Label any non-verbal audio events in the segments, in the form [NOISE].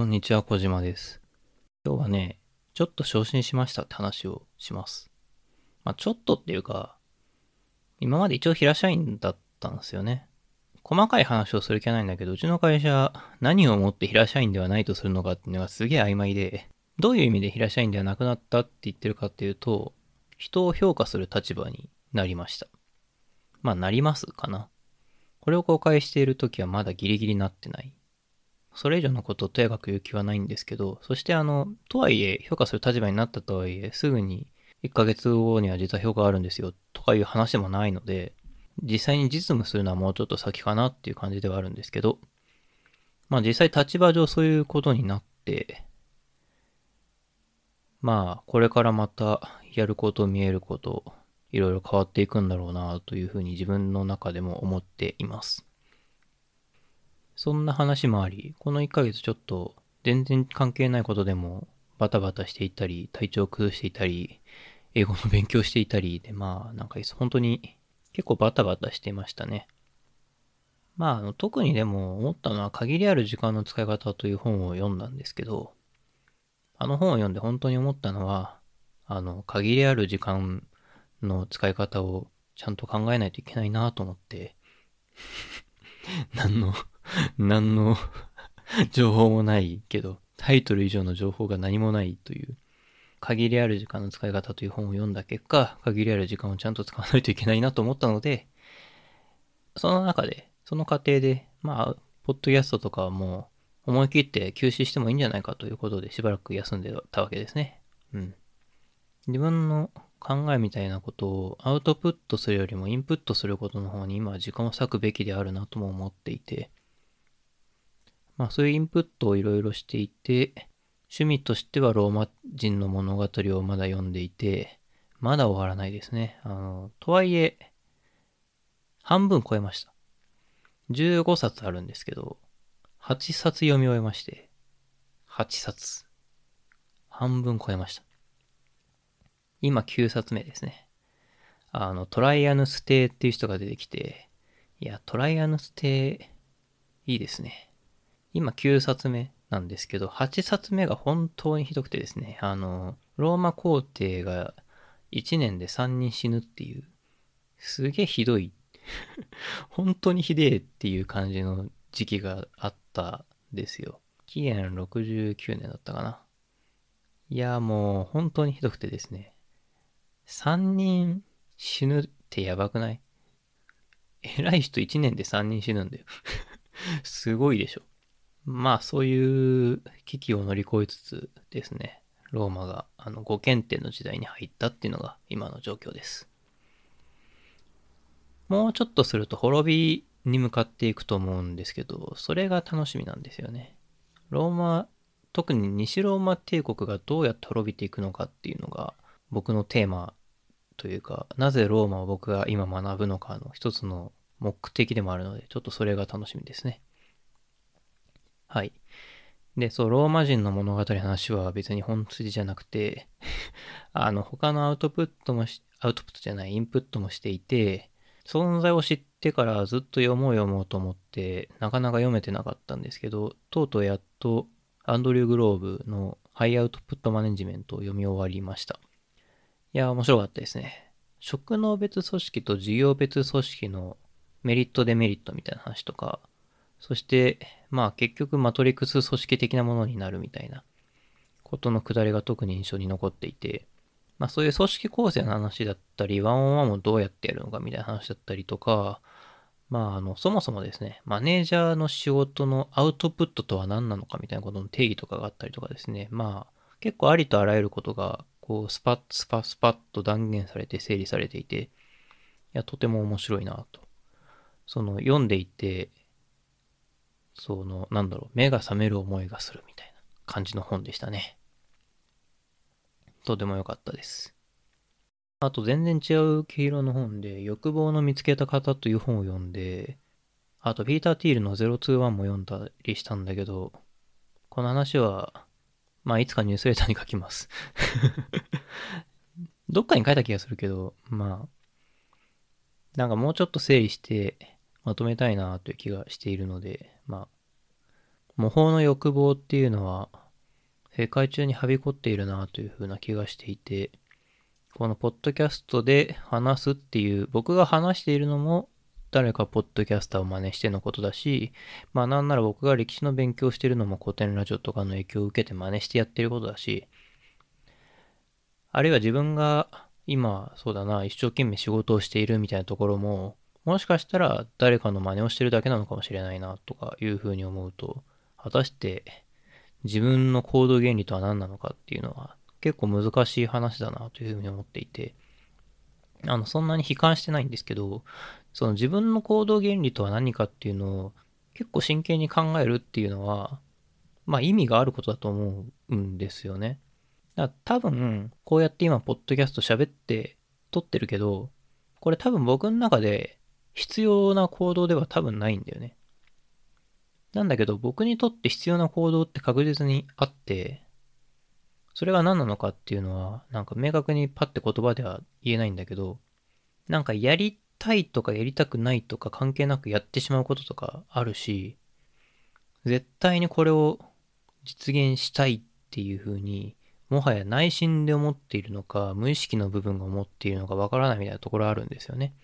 こんにちは、小島です。今日はね、ちょっと昇進しましたって話をします。まあ、ちょっとっていうか、今まで一応平社員だったんですよね。細かい話をする気はないんだけど、うちの会社、何をもって平社員ではないとするのかっていうのがすげえ曖昧で、どういう意味で平社員ではなくなったって言ってるかっていうと、人を評価する立場になりました。まあ、なりますかな。これを公開している時はまだギリギリなってない。それ以上のことをとやかく言う気はないんですけど、そしてあの、とはいえ、評価する立場になったとはいえ、すぐに1ヶ月後には実は評価あるんですよ、とかいう話もないので、実際に実務するのはもうちょっと先かなっていう感じではあるんですけど、まあ実際立場上そういうことになって、まあこれからまたやること見えること、いろいろ変わっていくんだろうなというふうに自分の中でも思っています。そんな話もあり、この1ヶ月ちょっと全然関係ないことでもバタバタしていたり、体調を崩していたり、英語の勉強していたりで、まあなんか本当に結構バタバタしていましたね。まああの特にでも思ったのは限りある時間の使い方という本を読んだんですけど、あの本を読んで本当に思ったのは、あの限りある時間の使い方をちゃんと考えないといけないなと思って、[LAUGHS] 何の [LAUGHS] 何の [LAUGHS] 情報もないけど、タイトル以上の情報が何もないという、限りある時間の使い方という本を読んだ結果、限りある時間をちゃんと使わないといけないなと思ったので、その中で、その過程で、まあ、ポッドキャストとかはもう思い切って休止してもいいんじゃないかということでしばらく休んでたわけですね。うん。自分の考えみたいなことをアウトプットするよりもインプットすることの方に今は時間を割くべきであるなとも思っていて、まあそういうインプットをいろいろしていて、趣味としてはローマ人の物語をまだ読んでいて、まだ終わらないですね。あの、とはいえ、半分超えました。15冊あるんですけど、8冊読み終えまして、8冊。半分超えました。今9冊目ですね。あの、トライアヌステイっていう人が出てきて、いや、トライアヌステイ、いいですね。今9冊目なんですけど、8冊目が本当にひどくてですね、あの、ローマ皇帝が1年で3人死ぬっていう、すげえひどい、[LAUGHS] 本当にひでえっていう感じの時期があったんですよ。紀元69年だったかな。いや、もう本当にひどくてですね、3人死ぬってやばくない？[LAUGHS] 偉い人1年で3人死ぬんだよ。[LAUGHS] すごいでしょ。まあそういう危機を乗り越えつつですね、ローマがあの五検定の時代に入ったっていうのが今の状況です。もうちょっとすると滅びに向かっていくと思うんですけど、それが楽しみなんですよね。ローマ、特に西ローマ帝国がどうやって滅びていくのかっていうのが僕のテーマというか、なぜローマを僕が今学ぶのかの一つの目的でもあるので、ちょっとそれが楽しみですね。はい。で、そう、ローマ人の物語の話は別に本筋じゃなくて、[LAUGHS] あの、他のアウトプットも、アウトプットじゃない、インプットもしていて、存在を知ってからずっと読もう読もうと思って、なかなか読めてなかったんですけど、とうとうやっと、アンドリュー・グローブのハイアウトプットマネジメントを読み終わりました。いや、面白かったですね。職能別組織と事業別組織のメリットデメリットみたいな話とか、そして、まあ結局マトリックス組織的なものになるみたいなことのくだりが特に印象に残っていて、まあそういう組織構成の話だったり、ワンオンワンをどうやってやるのかみたいな話だったりとか、まああの、そもそもですね、マネージャーの仕事のアウトプットとは何なのかみたいなことの定義とかがあったりとかですね、まあ結構ありとあらゆることが、こうスパッスパスパッと断言されて整理されていて、いや、とても面白いなと。その読んでいて、その、なんだろう、目が覚める思いがするみたいな感じの本でしたね。とても良かったです。あと全然違う毛色の本で、欲望の見つけた方という本を読んで、あとピーター・ティールの021も読んだりしたんだけど、この話は、まあいつかニュースレターに書きます。[LAUGHS] どっかに書いた気がするけど、まあ、なんかもうちょっと整理してまとめたいなという気がしているので、まあ、模倣の欲望っていうのは世界中にはびこっているなというふうな気がしていて、このポッドキャストで話すっていう、僕が話しているのも誰かポッドキャスターを真似してのことだし、まあなんなら僕が歴史の勉強してるのも古典ラジオとかの影響を受けて真似してやってることだし、あるいは自分が今、そうだな、一生懸命仕事をしているみたいなところも、もしかしたら誰かの真似をしてるだけなのかもしれないなとかいうふうに思うと、果たして自分の行動原理とは何なのかっていうのは結構難しい話だなというふうに思っていて、あの、そんなに悲観してないんですけど、その自分の行動原理とは何かっていうのを結構真剣に考えるっていうのは、まあ意味があることだと思うんですよね。だから多分、こうやって今、ポッドキャスト喋って撮ってるけど、これ多分僕の中で必要な行動では多分ないんだよね。なんだけど僕にとって必要な行動って確実にあって、それが何なのかっていうのは、なんか明確にパッて言葉では言えないんだけど、なんかやりたいとかやりたくないとか関係なくやってしまうこととかあるし、絶対にこれを実現したいっていう風に、もはや内心で思っているのか、無意識の部分が思っているのかわからないみたいなところあるんですよね。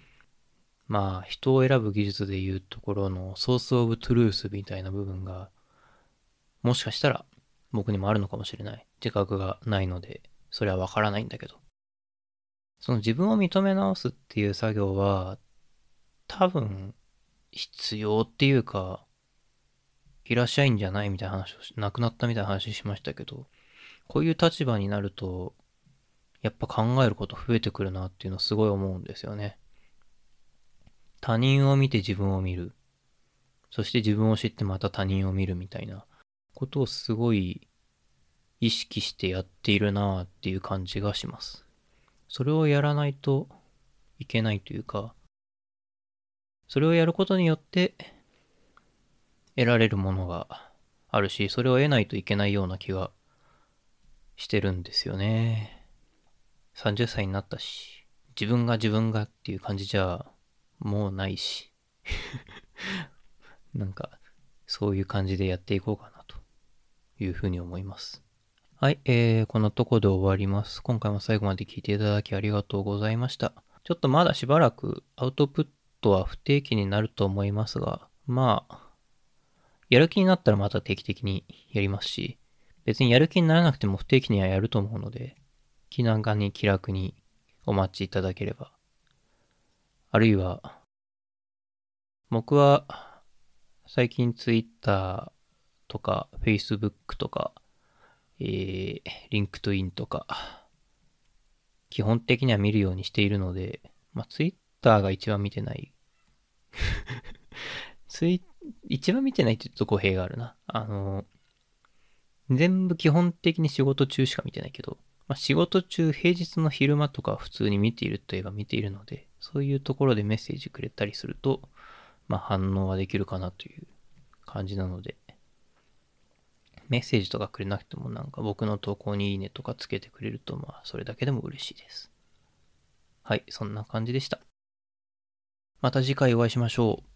まあ、人を選ぶ技術でいうところの source of truth みたいな部分が、もしかしたら僕にもあるのかもしれない。自覚がないので、それはわからないんだけど。その自分を認め直すっていう作業は、多分、必要っていうか、いらっしゃいんじゃないみたいな話をし、亡くなったみたいな話しましたけど、こういう立場になると、やっぱ考えること増えてくるなっていうのすごい思うんですよね。他人を見て自分を見る。そして自分を知ってまた他人を見るみたいなことをすごい意識してやっているなあっていう感じがします。それをやらないといけないというか、それをやることによって得られるものがあるし、それを得ないといけないような気がしてるんですよね。30歳になったし、自分が自分がっていう感じじゃもうないし。[LAUGHS] なんか、そういう感じでやっていこうかなというふうに思います。はい、えー、このとこで終わります。今回も最後まで聞いていただきありがとうございました。ちょっとまだしばらくアウトプットは不定期になると思いますが、まあ、やる気になったらまた定期的にやりますし、別にやる気にならなくても不定期にはやると思うので、気長に気楽にお待ちいただければ。あるいは、僕は最近 Twitter とか Facebook とかえー、 LinkedIn とか、基本的には見るようにしているので、まあ、ツイッターが一番見てない [LAUGHS] ツイ、一番見てないって言うと語弊があるな。あの、全部基本的に仕事中しか見てないけど、まあ、仕事中、平日の昼間とか普通に見ているといえば見ているので、そういうところでメッセージくれたりすると、まあ、反応はできるかなという感じなので、メッセージとかくれなくてもなんか僕の投稿にいいねとかつけてくれるとまあそれだけでも嬉しいです。はい、そんな感じでした。また次回お会いしましょう。